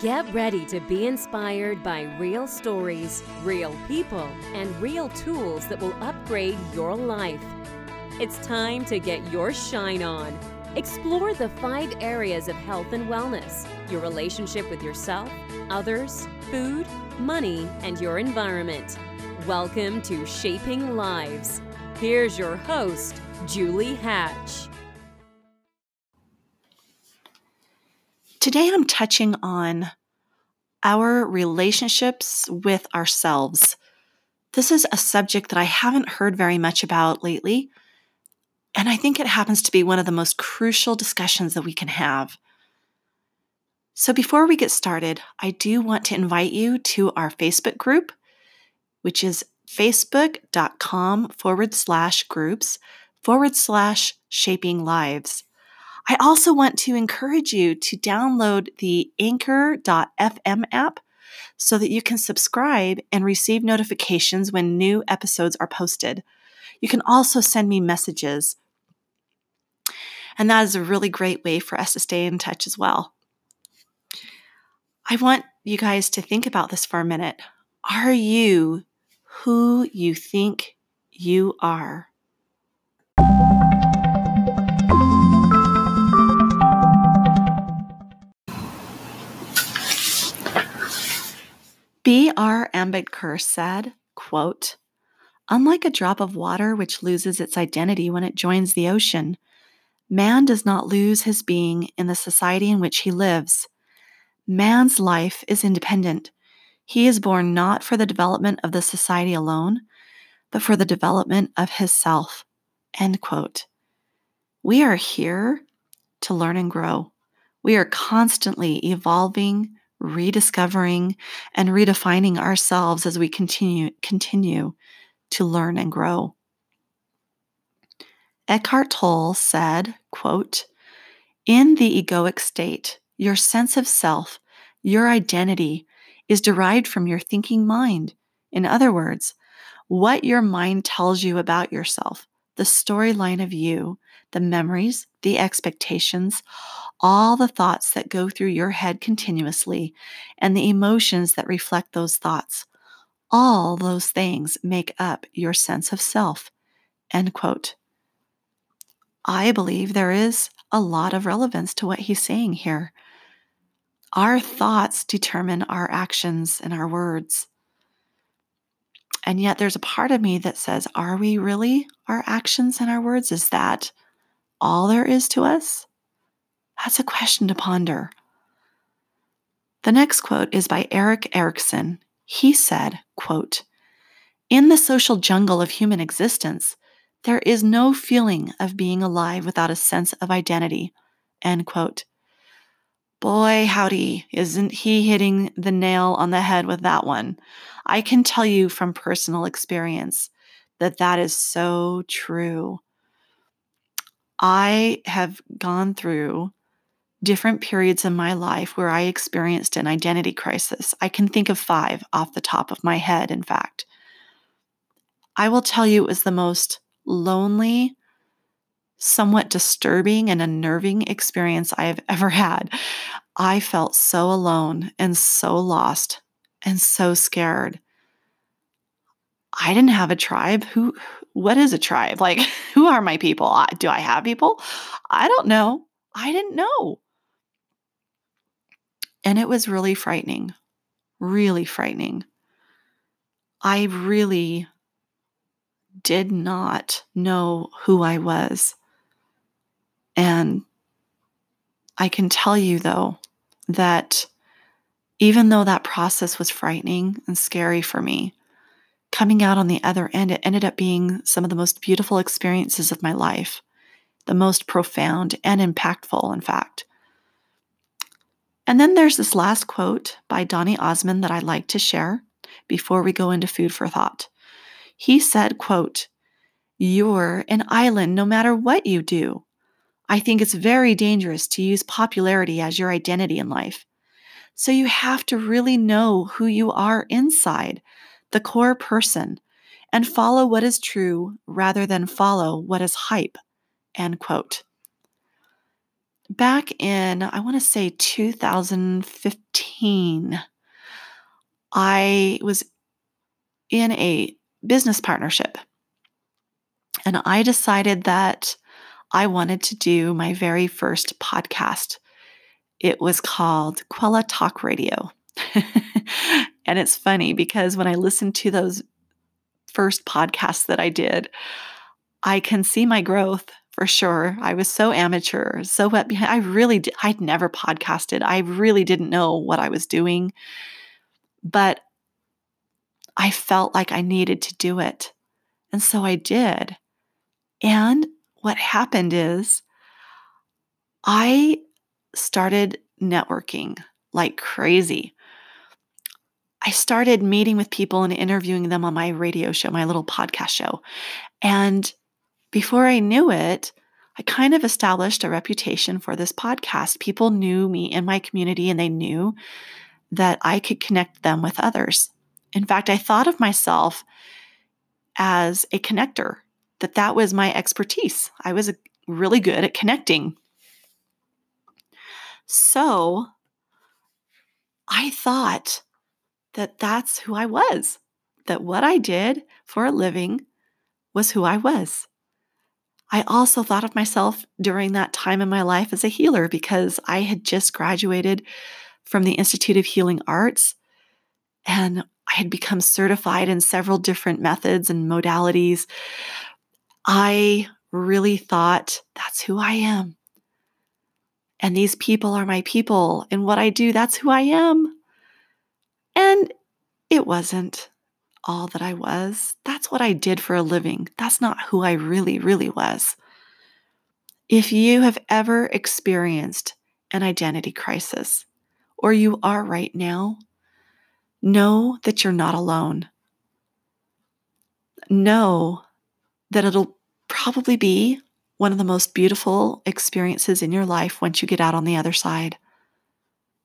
Get ready to be inspired by real stories, real people, and real tools that will upgrade your life. It's time to get your shine on. Explore the five areas of health and wellness your relationship with yourself, others, food, money, and your environment. Welcome to Shaping Lives. Here's your host, Julie Hatch. Today I'm touching on our relationships with ourselves. This is a subject that I haven't heard very much about lately, and I think it happens to be one of the most crucial discussions that we can have. So, before we get started, I do want to invite you to our Facebook group, which is facebook.com forward slash groups forward slash shaping lives. I also want to encourage you to download the anchor.fm app so that you can subscribe and receive notifications when new episodes are posted. You can also send me messages. And that is a really great way for us to stay in touch as well. I want you guys to think about this for a minute. Are you who you think you are? B.R. Ambedkar said, quote, Unlike a drop of water which loses its identity when it joins the ocean, man does not lose his being in the society in which he lives. Man's life is independent. He is born not for the development of the society alone, but for the development of his self. End quote. We are here to learn and grow. We are constantly evolving, rediscovering, and redefining ourselves as we continue, continue to learn and grow. Eckhart Tolle said, quote, In the egoic state, your sense of self, your identity, is derived from your thinking mind. In other words, what your mind tells you about yourself, the storyline of you, the memories, the expectations, all the thoughts that go through your head continuously, and the emotions that reflect those thoughts. All those things make up your sense of self. End quote. I believe there is a lot of relevance to what he's saying here. Our thoughts determine our actions and our words. And yet, there's a part of me that says, Are we really our actions and our words? Is that all there is to us? That's a question to ponder. The next quote is by Erik Erikson. He said, quote, In the social jungle of human existence, there is no feeling of being alive without a sense of identity. End quote. Boy, howdy, isn't he hitting the nail on the head with that one? I can tell you from personal experience that that is so true. I have gone through different periods in my life where I experienced an identity crisis. I can think of five off the top of my head, in fact. I will tell you, it was the most lonely, somewhat disturbing and unnerving experience I have ever had. I felt so alone and so lost and so scared. I didn't have a tribe. Who what is a tribe? Like who are my people? Uh, do I have people? I don't know. I didn't know. And it was really frightening. Really frightening. I really did not know who I was. And I can tell you, though, that even though that process was frightening and scary for me, coming out on the other end, it ended up being some of the most beautiful experiences of my life, the most profound and impactful, in fact. And then there's this last quote by Donny Osmond that I'd like to share before we go into food for thought. He said, quote, You're an island no matter what you do. I think it's very dangerous to use popularity as your identity in life. So you have to really know who you are inside, the core person, and follow what is true rather than follow what is hype. End quote. Back in, I want to say 2015, I was in a business partnership. And I decided that I wanted to do my very first podcast. It was called Quella Talk Radio. and it's funny because when I listened to those first podcasts that I did, I can see my growth for sure. I was so amateur, so wet behind. I really, did, I'd never podcasted. I really didn't know what I was doing, but I felt like I needed to do it. And so I did. And what happened is I started networking like crazy. I started meeting with people and interviewing them on my radio show, my little podcast show. And before I knew it, I kind of established a reputation for this podcast. People knew me in my community and they knew that I could connect them with others. In fact, I thought of myself as a connector, that that was my expertise. I was uh, really good at connecting. So I thought that that's who I was, that what I did for a living was who I was. I also thought of myself during that time in my life as a healer because I had just graduated from the Institute of Healing Arts and I had become certified in several different methods and modalities. I really thought that's who I am. And these people are my people. And what I do, that's who I am. And it wasn't all that I was. That's what I did for a living. That's not who I really, really was. If you have ever experienced an identity crisis, or you are right now, know that you're not alone. Know that it'll probably be one of the most beautiful experiences in your life once you get out on the other side.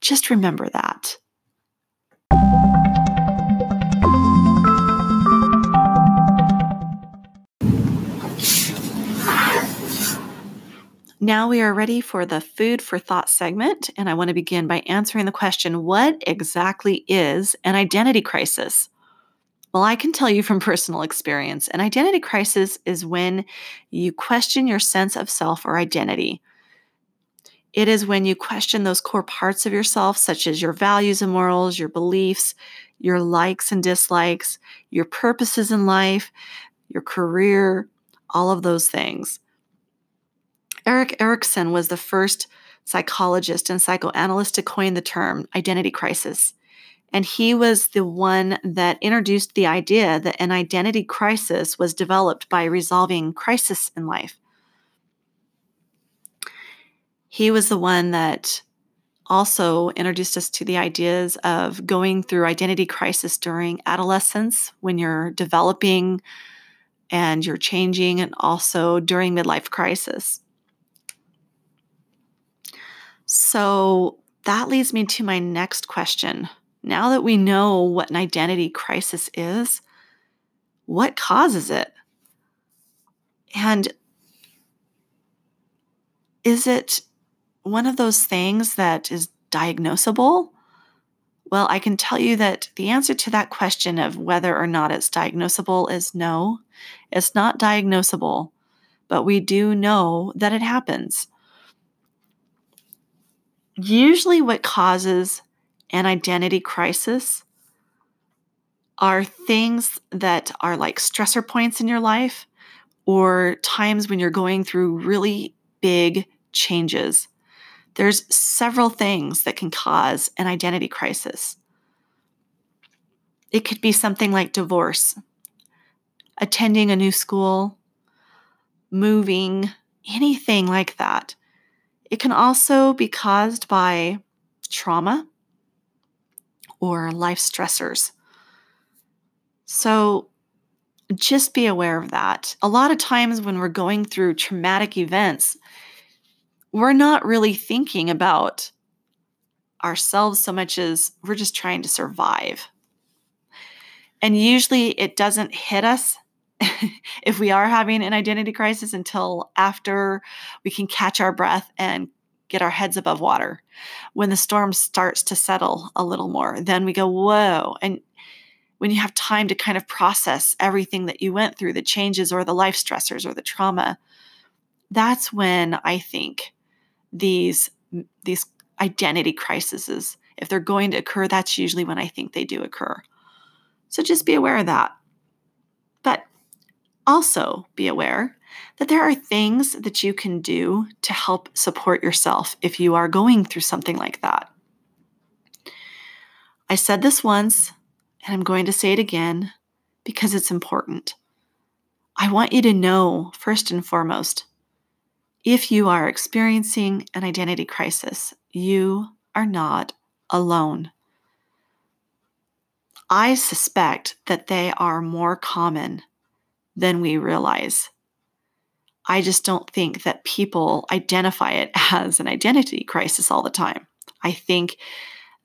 Just remember that. Now we are ready for the food for thought segment, and I want to begin by answering the question What exactly is an identity crisis? Well, I can tell you from personal experience an identity crisis is when you question your sense of self or identity. It is when you question those core parts of yourself, such as your values and morals, your beliefs, your likes and dislikes, your purposes in life, your career, all of those things. Erik Erikson was the first psychologist and psychoanalyst to coin the term identity crisis. And he was the one that introduced the idea that an identity crisis was developed by resolving crisis in life. He was the one that also introduced us to the ideas of going through identity crisis during adolescence when you're developing and you're changing, and also during midlife crisis. So that leads me to my next question. Now that we know what an identity crisis is, what causes it? And is it one of those things that is diagnosable? Well, I can tell you that the answer to that question of whether or not it's diagnosable is no. It's not diagnosable, but we do know that it happens. Usually, what causes an identity crisis are things that are like stressor points in your life or times when you're going through really big changes. There's several things that can cause an identity crisis. It could be something like divorce, attending a new school, moving, anything like that. It can also be caused by trauma or life stressors. So just be aware of that. A lot of times when we're going through traumatic events, we're not really thinking about ourselves so much as we're just trying to survive. And usually it doesn't hit us if we are having an identity crisis until after we can catch our breath and get our heads above water. When the storm starts to settle a little more, then we go, whoa. And when you have time to kind of process everything that you went through, the changes or the life stressors or the trauma, that's when I think these these identity crises, if they're going to occur, that's usually when I think they do occur. So just be aware of that. But also be aware that there are things that you can do to help support yourself if you are going through something like that. I said this once, and I'm going to say it again because it's important. I want you to know, first and foremost, if you are experiencing an identity crisis, you are not alone. I suspect that they are more common than we realize. I just don't think that people identify it as an identity crisis all the time. I think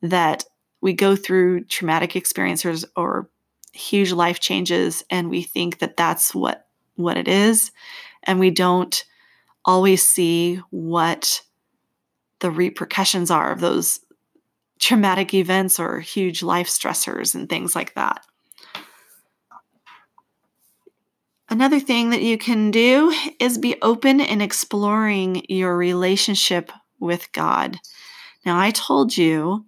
that we go through traumatic experiences or huge life changes and we think that that's what what it is and we don't always see what the repercussions are of those traumatic events or huge life stressors and things like that. Another thing that you can do is be open in exploring your relationship with God. Now, I told you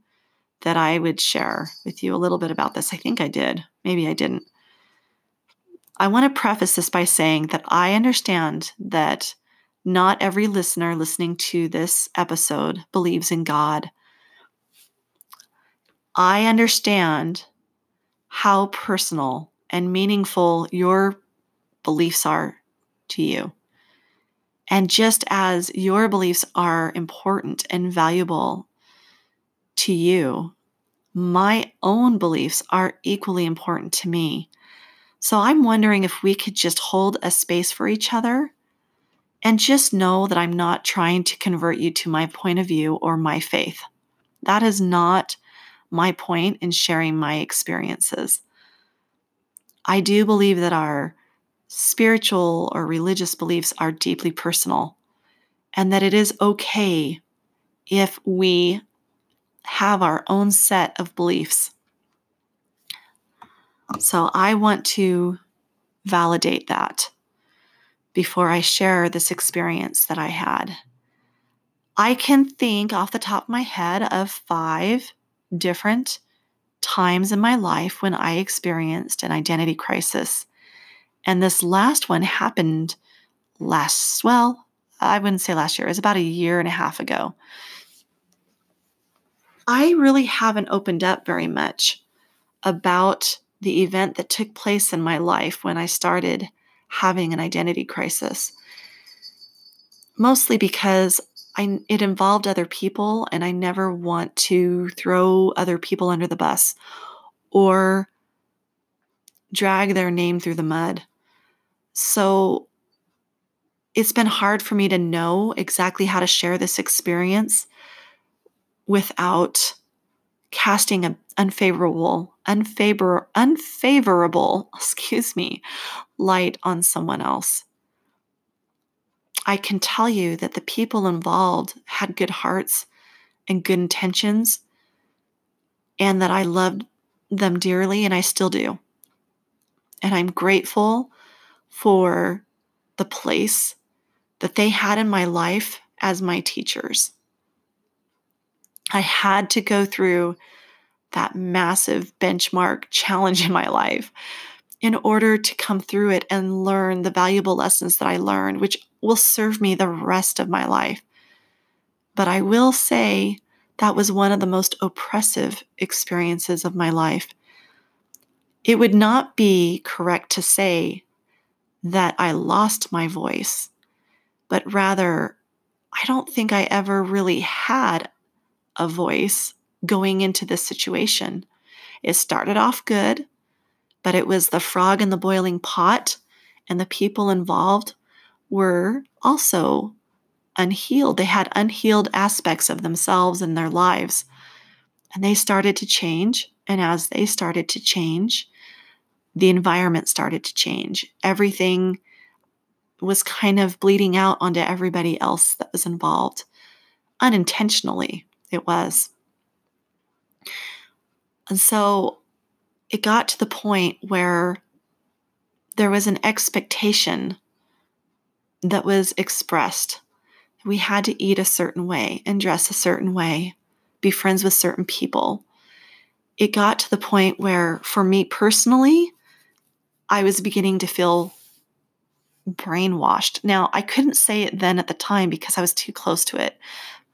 that I would share with you a little bit about this. I think I did. Maybe I didn't. I want to preface this by saying that I understand that not every listener listening to this episode believes in God. I understand how personal and meaningful your beliefs are to you. And just as your beliefs are important and valuable to you, my own beliefs are equally important to me. So I'm wondering if we could just hold a space for each other and just know that I'm not trying to convert you to my point of view or my faith. That is not my point in sharing my experiences. I do believe that our spiritual or religious beliefs are deeply personal and that it is okay if we have our own set of beliefs. So I want to validate that before I share this experience that I had. I can think off the top of my head of five different times in my life when I experienced an identity crisis. And this last one happened last, well, I wouldn't say last year, it was about a year and a half ago. I really haven't opened up very much about the event that took place in my life when I started having an identity crisis. Mostly because I, it involved other people, and I never want to throw other people under the bus or drag their name through the mud. So it's been hard for me to know exactly how to share this experience without casting an unfavorable unfavor, unfavorable excuse me light on someone else. I can tell you that the people involved had good hearts and good intentions and that i loved them dearly and i still do. And i'm grateful for the place that they had in my life as my teachers I had to go through that massive benchmark challenge in my life in order to come through it and learn the valuable lessons that I learned, which will serve me the rest of my life. But I will say that was one of the most oppressive experiences of my life. It would not be correct to say that I lost my voice, but rather, I don't think I ever really had a voice going into this situation. It started off good, but it was the frog in the boiling pot, and the people involved were also unhealed. They had unhealed aspects of themselves and their lives. And they started to change. And as they started to change, the environment started to change. Everything was kind of bleeding out onto everybody else that was involved unintentionally, it was. And so it got to the point where there was an expectation that was expressed. We had to eat a certain way and dress a certain way, be friends with certain people. It got to the point where, for me personally, I was beginning to feel brainwashed. Now, I couldn't say it then at the time because I was too close to it,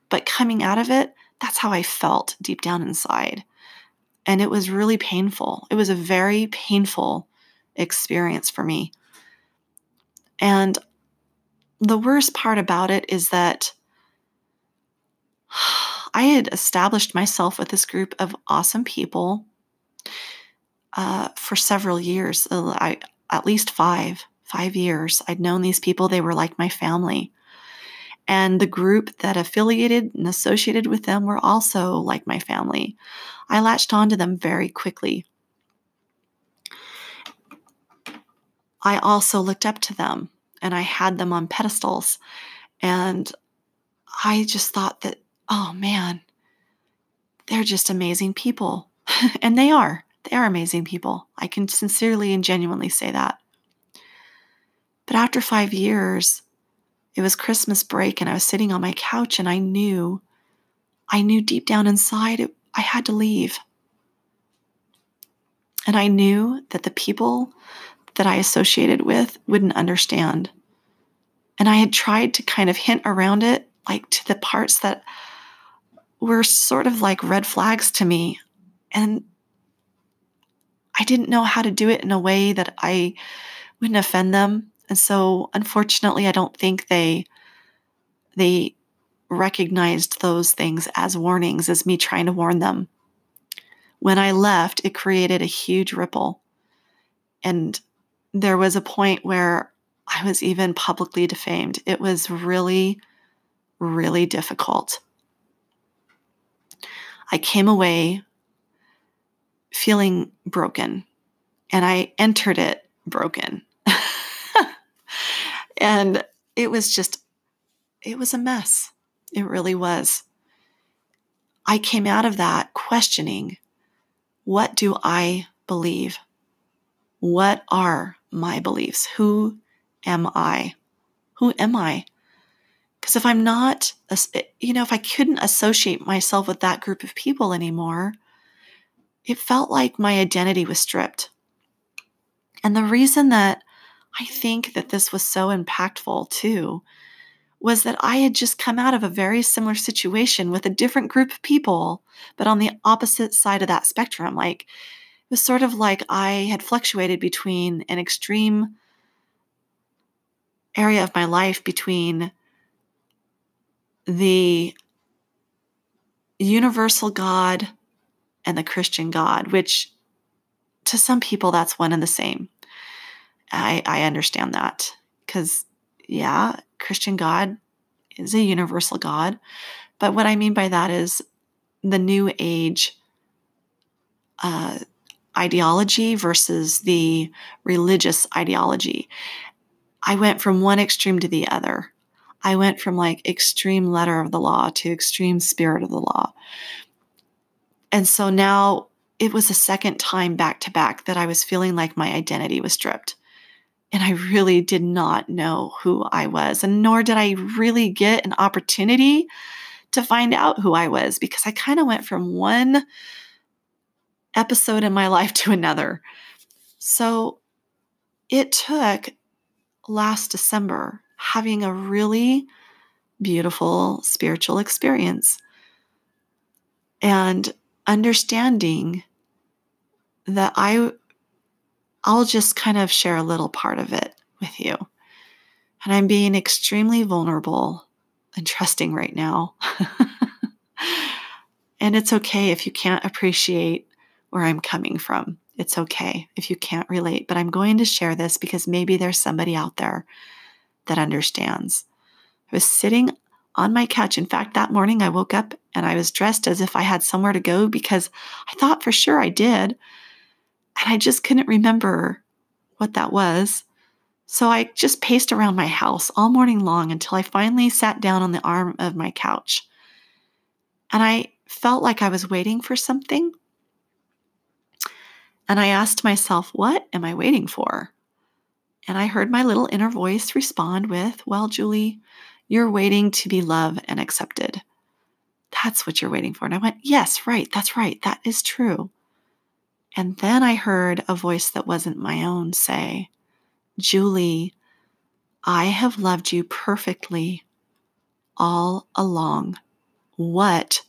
but coming out of it, that's how I felt deep down inside. And it was really painful. It was a very painful experience for me. And the worst part about it is that I had established myself with this group of awesome people uh, for several years, uh, I, at least five, five years. I'd known these people, they were like my family. And the group that affiliated and associated with them were also like my family. I latched onto them very quickly. I also looked up to them and I had them on pedestals. And I just thought that, oh man, they're just amazing people. and they are. They are amazing people. I can sincerely and genuinely say that. But after five years, it was Christmas break and I was sitting on my couch and I knew, I knew deep down inside it, I had to leave. And I knew that the people that I associated with wouldn't understand. And I had tried to kind of hint around it, like to the parts that were sort of like red flags to me. And I didn't know how to do it in a way that I wouldn't offend them. And so unfortunately, I don't think they they recognized those things as warnings as me trying to warn them. When I left, it created a huge ripple. And there was a point where I was even publicly defamed. It was really, really difficult. I came away feeling broken and I entered it broken. and it was just, it was a mess. It really was. I came out of that questioning what do I believe? What are my beliefs? Who am I? Who am I? Because if I'm not, you know, if I couldn't associate myself with that group of people anymore, it felt like my identity was stripped. And the reason that I think that this was so impactful too was that I had just come out of a very similar situation with a different group of people, but on the opposite side of that spectrum. Like, it was sort of like I had fluctuated between an extreme area of my life between the universal God and the Christian God, which to some people that's one and the same. I, I understand that because, yeah, Christian God is a universal God. But what I mean by that is the new age uh, ideology versus the religious ideology. I went from one extreme to the other. I went from like extreme letter of the law to extreme spirit of the law. And so now it was a second time back to back that I was feeling like my identity was stripped. And I really did not know who I was, and nor did I really get an opportunity to find out who I was because I kind of went from one episode in my life to another. So it took last December having a really beautiful spiritual experience and understanding that I I'll just kind of share a little part of it with you. And I'm being extremely vulnerable and trusting right now. and it's okay if you can't appreciate where I'm coming from. It's okay if you can't relate, but I'm going to share this because maybe there's somebody out there that understands. I was sitting on my couch. In fact, that morning I woke up and I was dressed as if I had somewhere to go because I thought for sure I did. And I just couldn't remember what that was. So I just paced around my house all morning long until I finally sat down on the arm of my couch. And I felt like I was waiting for something. And I asked myself, what am I waiting for? And I heard my little inner voice respond with, Well, Julie, you're waiting to be loved and accepted. That's what you're waiting for. And I went, Yes, right. That's right. That is true. And then I heard a voice that wasn't my own say, Julie, I have loved you perfectly all along. What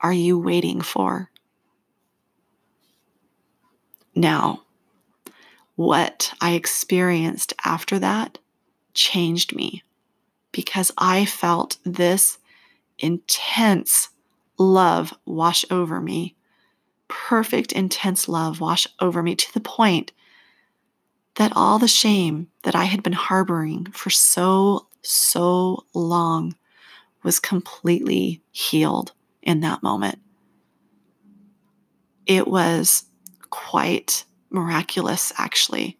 are you waiting for? Now, what I experienced after that changed me because I felt this intense love wash over me. Perfect, intense love wash over me to the point that all the shame that I had been harboring for so, so long was completely healed in that moment. It was quite miraculous, actually.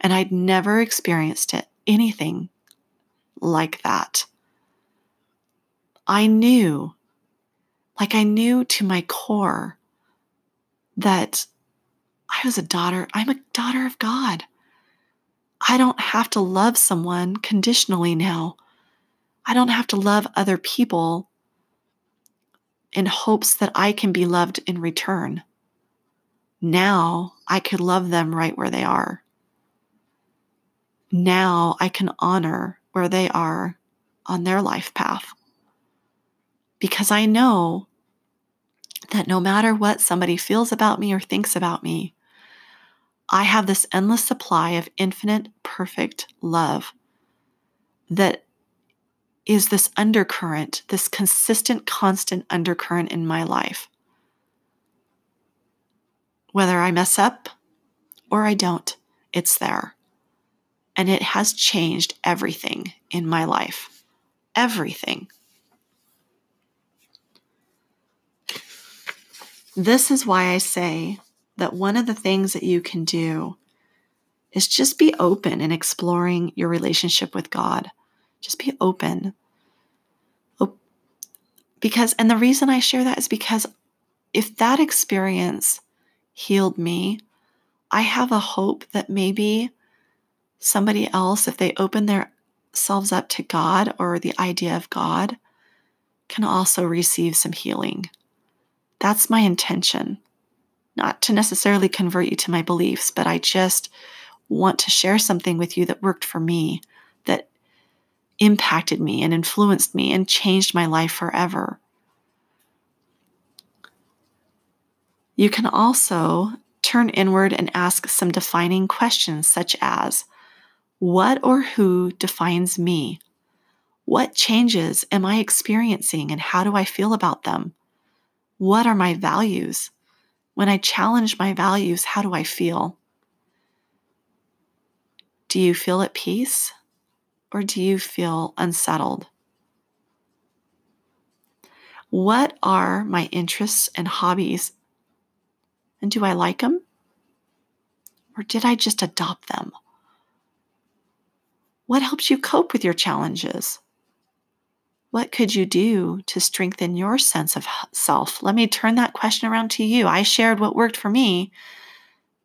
And I'd never experienced it, anything like that. I knew, like I knew to my core, that I was a daughter, I'm a daughter of God. I don't have to love someone conditionally now. I don't have to love other people in hopes that I can be loved in return. Now I could love them right where they are. Now I can honor where they are on their life path. Because I know that no matter what somebody feels about me or thinks about me, I have this endless supply of infinite, perfect love that is this undercurrent, this consistent, constant undercurrent in my life whether I mess up or I don't, it's there. And it has changed everything in my life. Everything. This is why I say that one of the things that you can do is just be open in exploring your relationship with God. Just be open. Because, and the reason I share that is because if that experience healed me, I have a hope that maybe somebody else, if they open themselves up to God or the idea of God, can also receive some healing. That's my intention. Not to necessarily convert you to my beliefs, but I just want to share something with you that worked for me, that impacted me and influenced me and changed my life forever. You can also turn inward and ask some defining questions, such as What or who defines me? What changes am I experiencing and how do I feel about them? What are my values? When I challenge my values, how do I feel? Do you feel at peace or do you feel unsettled? What are my interests and hobbies and do I like them? Or did I just adopt them? What helps you cope with your challenges? What could you do to strengthen your sense of self? Let me turn that question around to you. I shared what worked for me,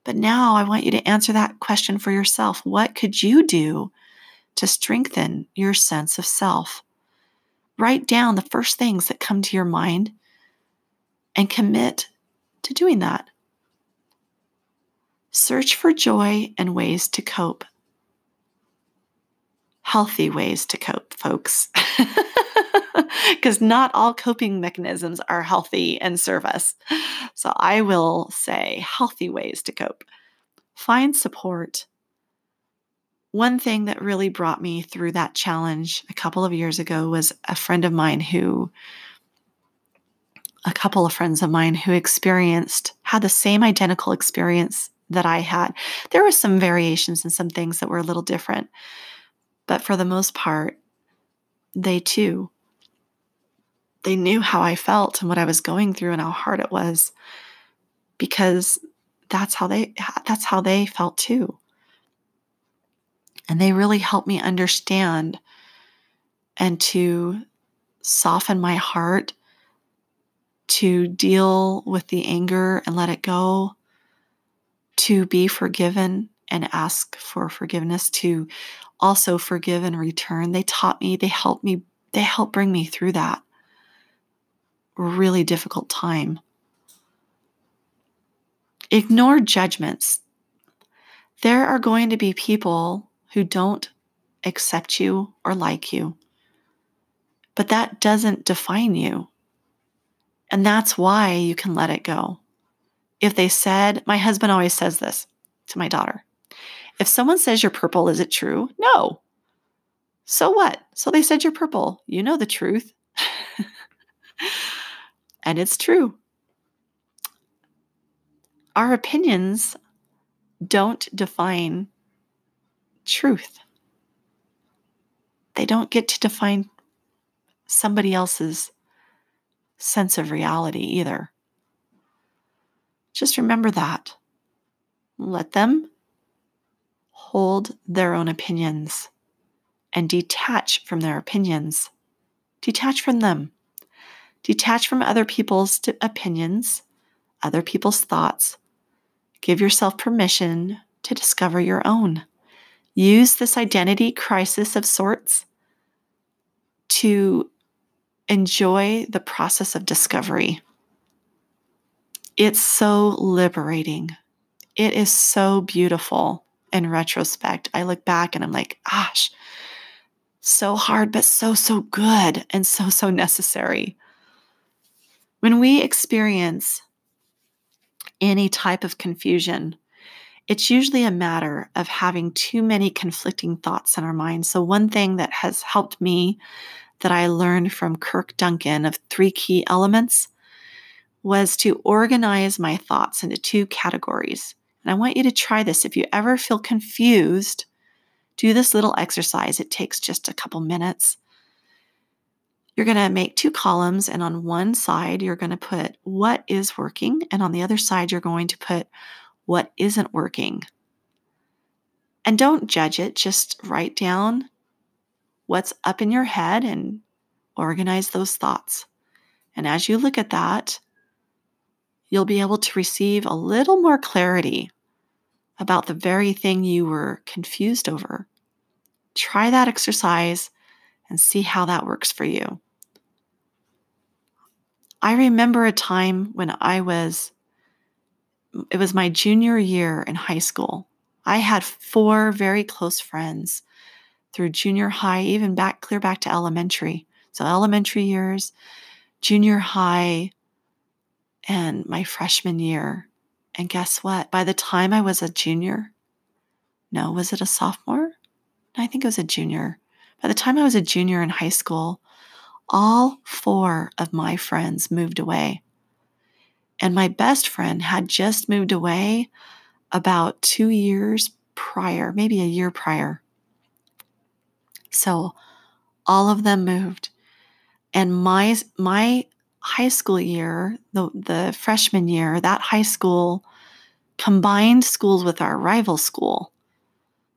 but now I want you to answer that question for yourself. What could you do to strengthen your sense of self? Write down the first things that come to your mind and commit to doing that. Search for joy and ways to cope. Healthy ways to cope, folks. Because not all coping mechanisms are healthy and serve us. So I will say healthy ways to cope. Find support. One thing that really brought me through that challenge a couple of years ago was a friend of mine who a couple of friends of mine who experienced had the same identical experience that I had. There were some variations and some things that were a little different, but for the most part, they too they knew how I felt and what I was going through and how hard it was because that's how they that's how they felt too. And they really helped me understand and to soften my heart to deal with the anger and let it go, to be forgiven and ask for forgiveness, to also forgive and return. They taught me, they helped me, they helped bring me through that really difficult time. Ignore judgments. There are going to be people who don't accept you or like you, but that doesn't define you. And that's why you can let it go. If they said, my husband always says this to my daughter if someone says you're purple, is it true? No. So what? So they said you're purple. You know the truth. and it's true. Our opinions don't define truth. They don't get to define somebody else's sense of reality either. Just remember that. Let them hold their own opinions and detach from their opinions. Detach from them. Detach from other people's opinions, other people's thoughts. Give yourself permission to discover your own. Use this identity crisis of sorts to enjoy the process of discovery. It's so liberating. It is so beautiful in retrospect. I look back and I'm like, gosh, so hard, but so, so good and so, so necessary. When we experience any type of confusion, it's usually a matter of having too many conflicting thoughts in our mind. So, one thing that has helped me that I learned from Kirk Duncan of three key elements was to organize my thoughts into two categories. And I want you to try this. If you ever feel confused, do this little exercise. It takes just a couple minutes. You're going to make two columns, and on one side, you're going to put what is working, and on the other side, you're going to put what isn't working. And don't judge it, just write down what's up in your head and organize those thoughts. And as you look at that, you'll be able to receive a little more clarity about the very thing you were confused over. Try that exercise and see how that works for you. I remember a time when I was, it was my junior year in high school. I had four very close friends through junior high, even back clear back to elementary. So, elementary years, junior high, and my freshman year. And guess what? By the time I was a junior, no, was it a sophomore? I think it was a junior. By the time I was a junior in high school, all four of my friends moved away. And my best friend had just moved away about two years prior, maybe a year prior. So all of them moved. And my my high school year, the, the freshman year, that high school combined schools with our rival school.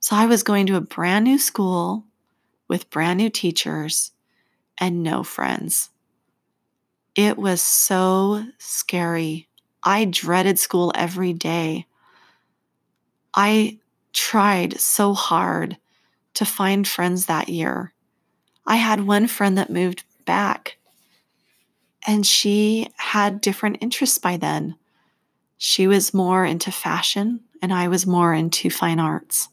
So I was going to a brand new school with brand new teachers and no friends. It was so scary. I dreaded school every day. I tried so hard to find friends that year. I had one friend that moved back and she had different interests by then. She was more into fashion, and I was more into fine arts.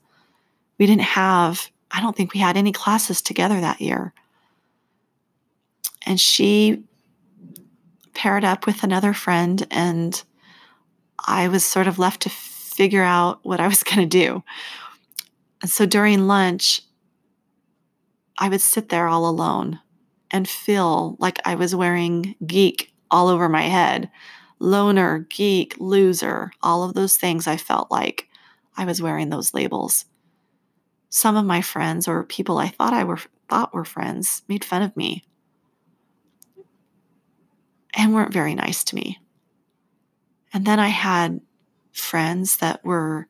We didn't have, I don't think we had any classes together that year. And she paired up with another friend, and I was sort of left to figure out what I was going to do. And so during lunch, I would sit there all alone and feel like I was wearing geek all over my head. Loner, geek, loser, all of those things I felt like I was wearing those labels. Some of my friends or people I thought I were thought were friends made fun of me and weren't very nice to me. And then I had friends that were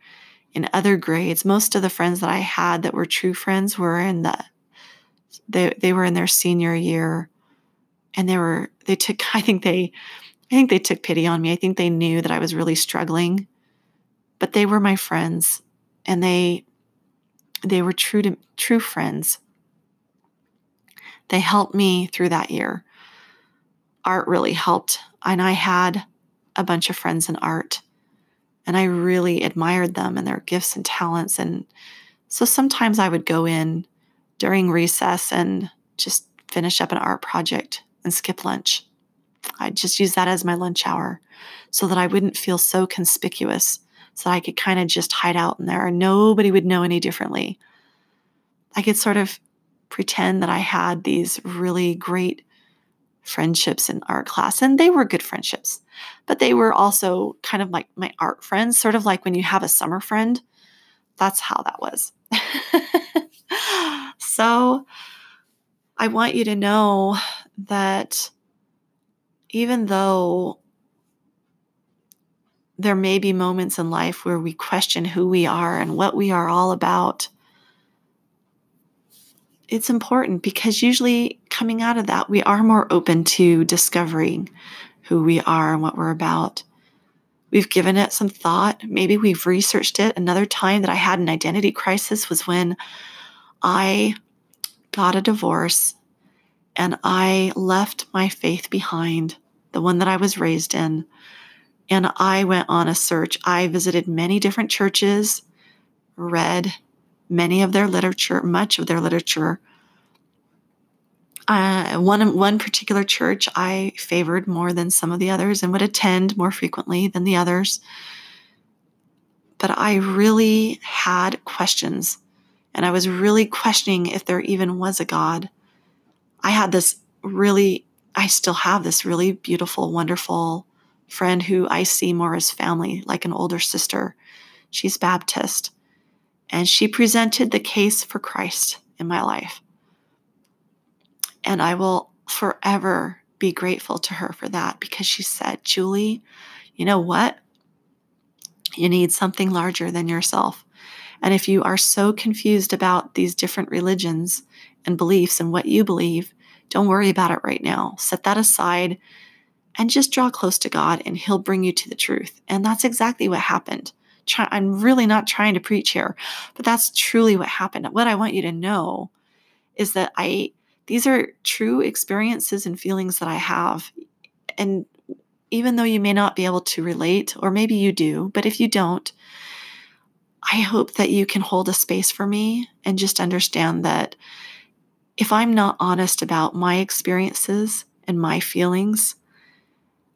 in other grades. Most of the friends that I had that were true friends were in the they they were in their senior year and they were they took I think they I think they took pity on me. I think they knew that I was really struggling, but they were my friends and they they were true to true friends. They helped me through that year. Art really helped, and I had a bunch of friends in art, and I really admired them and their gifts and talents. And so sometimes I would go in during recess and just finish up an art project and skip lunch. I'd just use that as my lunch hour so that I wouldn't feel so conspicuous, so that I could kind of just hide out in there and nobody would know any differently. I could sort of pretend that I had these really great friendships in art class, and they were good friendships, but they were also kind of like my art friends, sort of like when you have a summer friend. That's how that was. so I want you to know that even though there may be moments in life where we question who we are and what we are all about, it's important because usually coming out of that, we are more open to discovering who we are and what we're about. We've given it some thought. Maybe we've researched it. Another time that I had an identity crisis was when I got a divorce and I left my faith behind the one that I was raised in. And I went on a search. I visited many different churches, read many of their literature, much of their literature. Uh, one one particular church I favored more than some of the others and would attend more frequently than the others. But I really had questions, and I was really questioning if there even was a God. I had this really I still have this really beautiful, wonderful friend who I see more as family, like an older sister. She's Baptist. And she presented the case for Christ in my life. And I will forever be grateful to her for that because she said, Julie, you know what? You need something larger than yourself. And if you are so confused about these different religions and beliefs and what you believe, don't worry about it right now. Set that aside and just draw close to God, and He'll bring you to the truth. And that's exactly what happened. I'm really not trying to preach here, but that's truly what happened. What I want you to know is that I, these are true experiences and feelings that I have. And even though you may not be able to relate, or maybe you do, but if you don't, I hope that you can hold a space for me and just understand that if I'm not honest about my experiences and my feelings,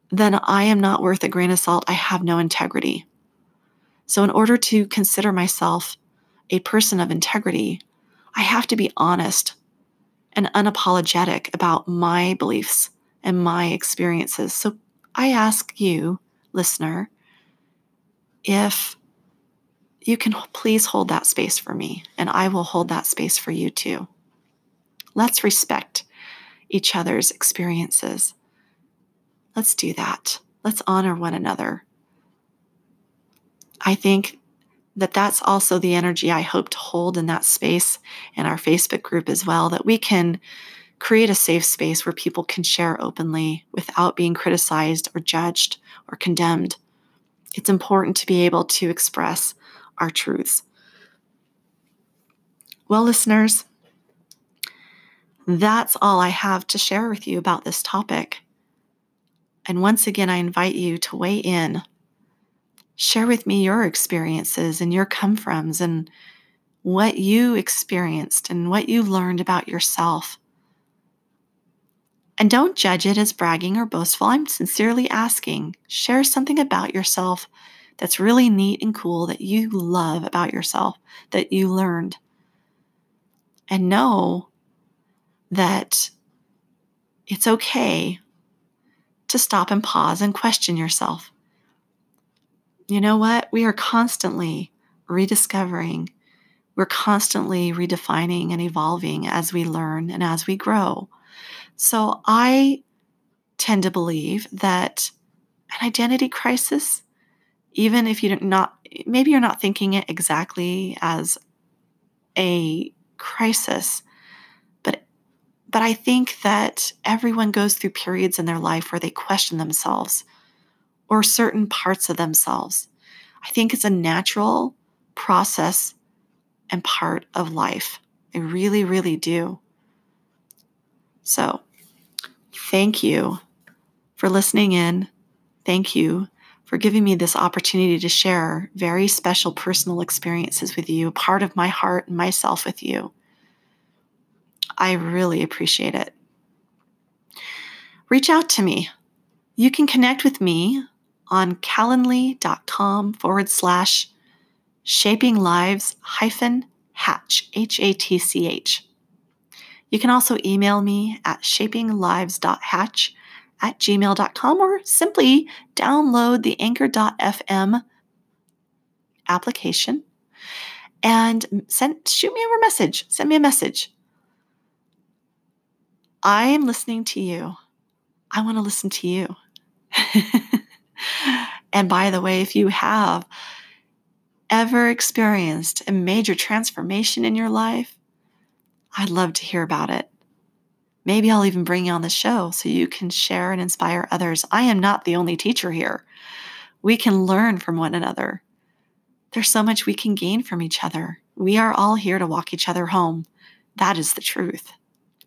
then I am not worth a grain of salt. I have no integrity. So, in order to consider myself a person of integrity, I have to be honest and unapologetic about my beliefs and my experiences. So, I ask you, listener, if you can please hold that space for me, and I will hold that space for you too. Let's respect each other's experiences. Let's do that. Let's honor one another. I think that that's also the energy I hope to hold in that space in our Facebook group as well, that we can create a safe space where people can share openly without being criticized or judged or condemned. It's important to be able to express our truths. Well, listeners, that's all I have to share with you about this topic. And once again, I invite you to weigh in. Share with me your experiences and your come froms and what you experienced and what you learned about yourself. And don't judge it as bragging or boastful. I'm sincerely asking. Share something about yourself that's really neat and cool that you love about yourself, that you learned. And know that it's okay to stop and pause and question yourself. You know what? We are constantly rediscovering, we're constantly redefining and evolving as we learn and as we grow. So I tend to believe that an identity crisis, even if you're not, maybe you're not thinking it exactly as a crisis, but but I think that everyone goes through periods in their life where they question themselves or certain parts of themselves. I think it's a natural process and part of life. I really, really do. So, thank you for listening in. Thank you for giving me this opportunity to share very special personal experiences with you, part of my heart and myself with you. I really appreciate it. Reach out to me. You can connect with me on calendly.com forward slash shaping lives hyphen hatch, H A T C H. You can also email me at shapinglives.hatch at gmail.com or simply download the anchor.fm application and send shoot me a message. Send me a message. I am listening to you. I want to listen to you. and by the way, if you have ever experienced a major transformation in your life, I'd love to hear about it. Maybe I'll even bring you on the show so you can share and inspire others. I am not the only teacher here. We can learn from one another. There's so much we can gain from each other. We are all here to walk each other home. That is the truth.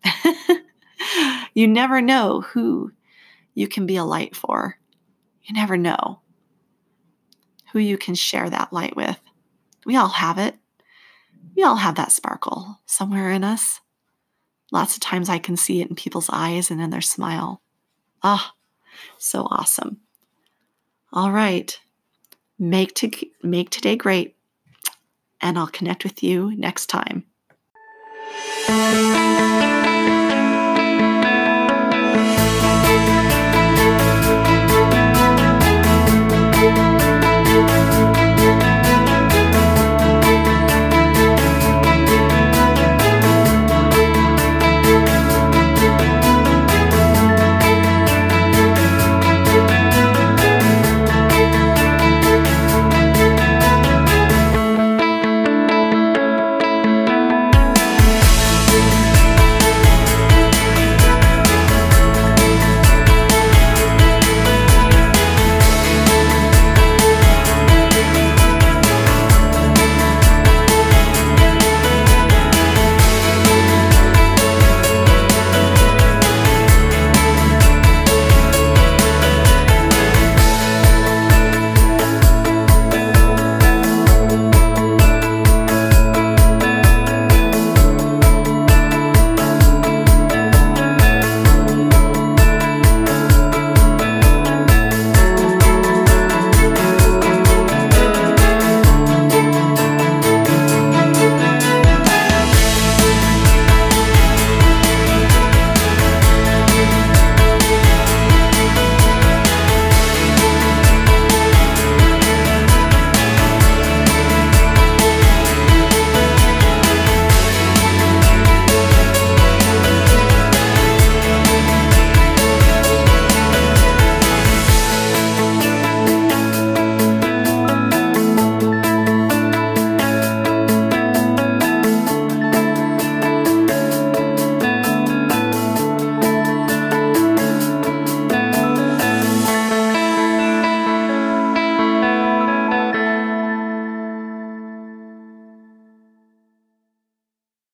you never know who you can be a light for. You never know who you can share that light with. We all have it. We all have that sparkle somewhere in us. Lots of times I can see it in people's eyes and in their smile. Ah, so awesome. All right. Make to make today great. And I'll connect with you next time.